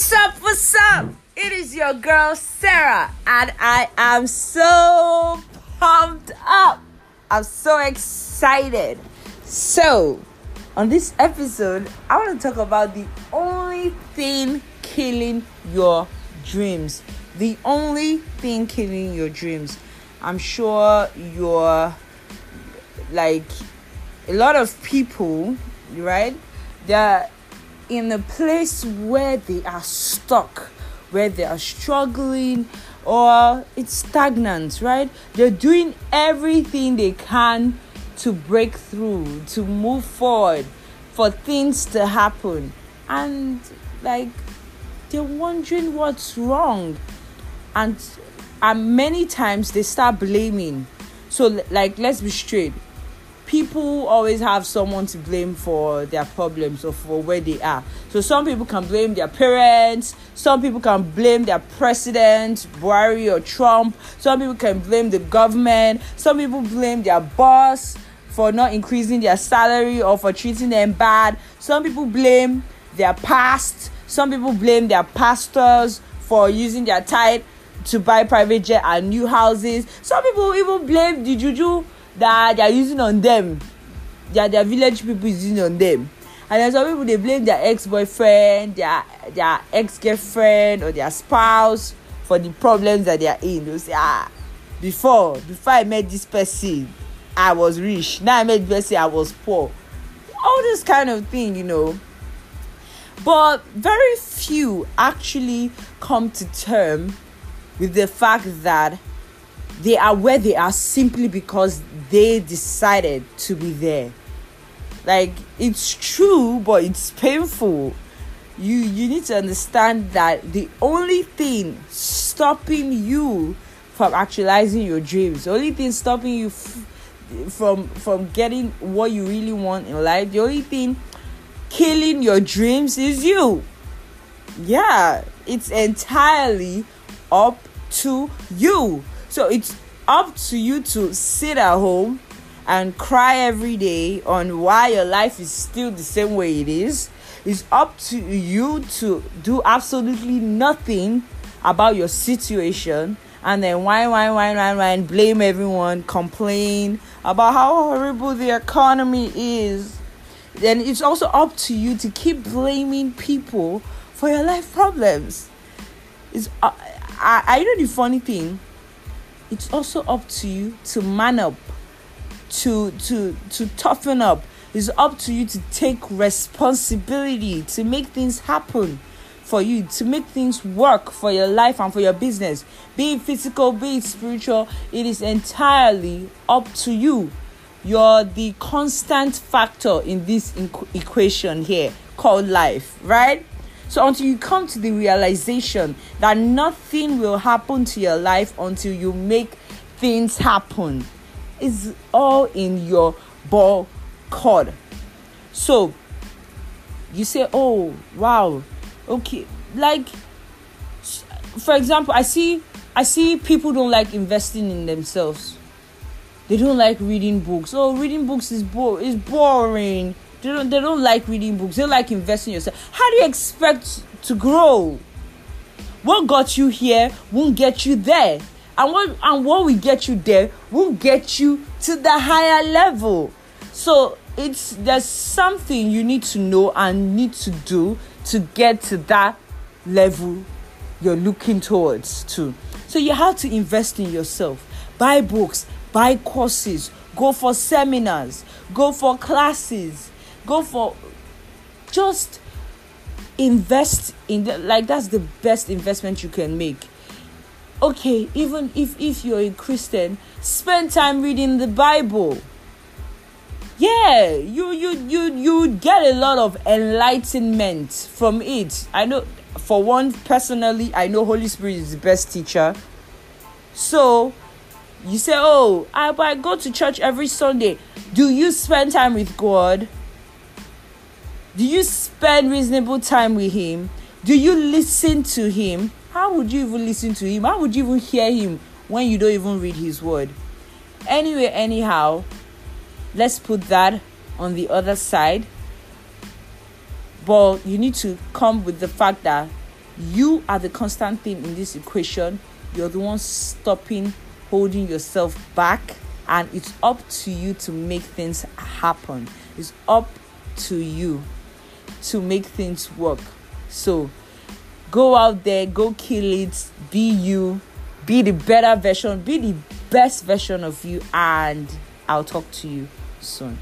What's up? What's up? It is your girl Sarah, and I am so pumped up. I'm so excited. So, on this episode, I want to talk about the only thing killing your dreams. The only thing killing your dreams. I'm sure you're like a lot of people, right? They're in a place where they are stuck, where they are struggling, or it's stagnant, right? They're doing everything they can to break through, to move forward, for things to happen. And like they're wondering what's wrong. And and many times they start blaming. So like let's be straight people always have someone to blame for their problems or for where they are. So some people can blame their parents, some people can blame their president, Buhari or Trump, some people can blame the government, some people blame their boss for not increasing their salary or for treating them bad. Some people blame their past, some people blame their pastors for using their tithe to buy private jet and new houses. Some people even blame the juju that they are using on them. That their village people is using on them. And then some people dey blame their ex-boyfriend their their ex-girlfriend or their spouse for the problems that they are in. They say ah before before i met this person i was rich. Now i met this person i was poor. All this kind of thing you know. But very few actually come to term with the fact that they are where they are simply because they decided to be there. Like it's true but it's painful. You you need to understand that the only thing stopping you from actualizing your dreams the only thing stopping you f- from from getting what you really want in life the only thing killing your dreams is you. Yeah it's entirely up to you so it's up to you to sit at home and cry every day on why your life is still the same way it is. It's up to you to do absolutely nothing about your situation and then whine, whine, whine, whine, whine, blame everyone, complain about how horrible the economy is. Then it's also up to you to keep blaming people for your life problems. It's uh, I, I know the funny thing it's also up to you to man up to to to toughen up. It's up to you to take responsibility to make things happen for you to make things work for your life and for your business. Be it physical be it spiritual it is entirely up to you. You're the constant factor in this equation here called life right so until you come to the realization that nothing will happen to your life until you make things happen, it's all in your ball cord. So you say, "Oh, wow, okay." Like, for example, I see, I see people don't like investing in themselves. They don't like reading books. Oh, reading books is bo- is boring they don't, they don't like reading books. They like investing yourself. How do you expect to grow? What got you here won't get you there. And what and what will get you there won't get you to the higher level. So it's there's something you need to know and need to do to get to that level you're looking towards to. So you have to invest in yourself. Buy books, buy courses, go for seminars, go for classes, go for just invest in the, like that's the best investment you can make. Okay even if if you're a christian spend time reading the bible. Yeah you you you you get a lot of enlightenment from it. I know for one personally i know holy spirit is the best teacher. So you say oh I, I go to church every sunday. Do you spend time with god do you spend reasonable time with Him? Do you listen to Him? How would you even listen to Him? How would you even hear Him when you don't even read His Word? Anyway, anyhow, let's put that on the other side. But you need to come with the fact that You are the constant thing in this equation. You're the one stopping, holding yourself back, and it's up to you to make things happen. It's up to you to make things work. So go out there, go kill it, be you, be the better version, be the best version of you, and I'll talk to you soon.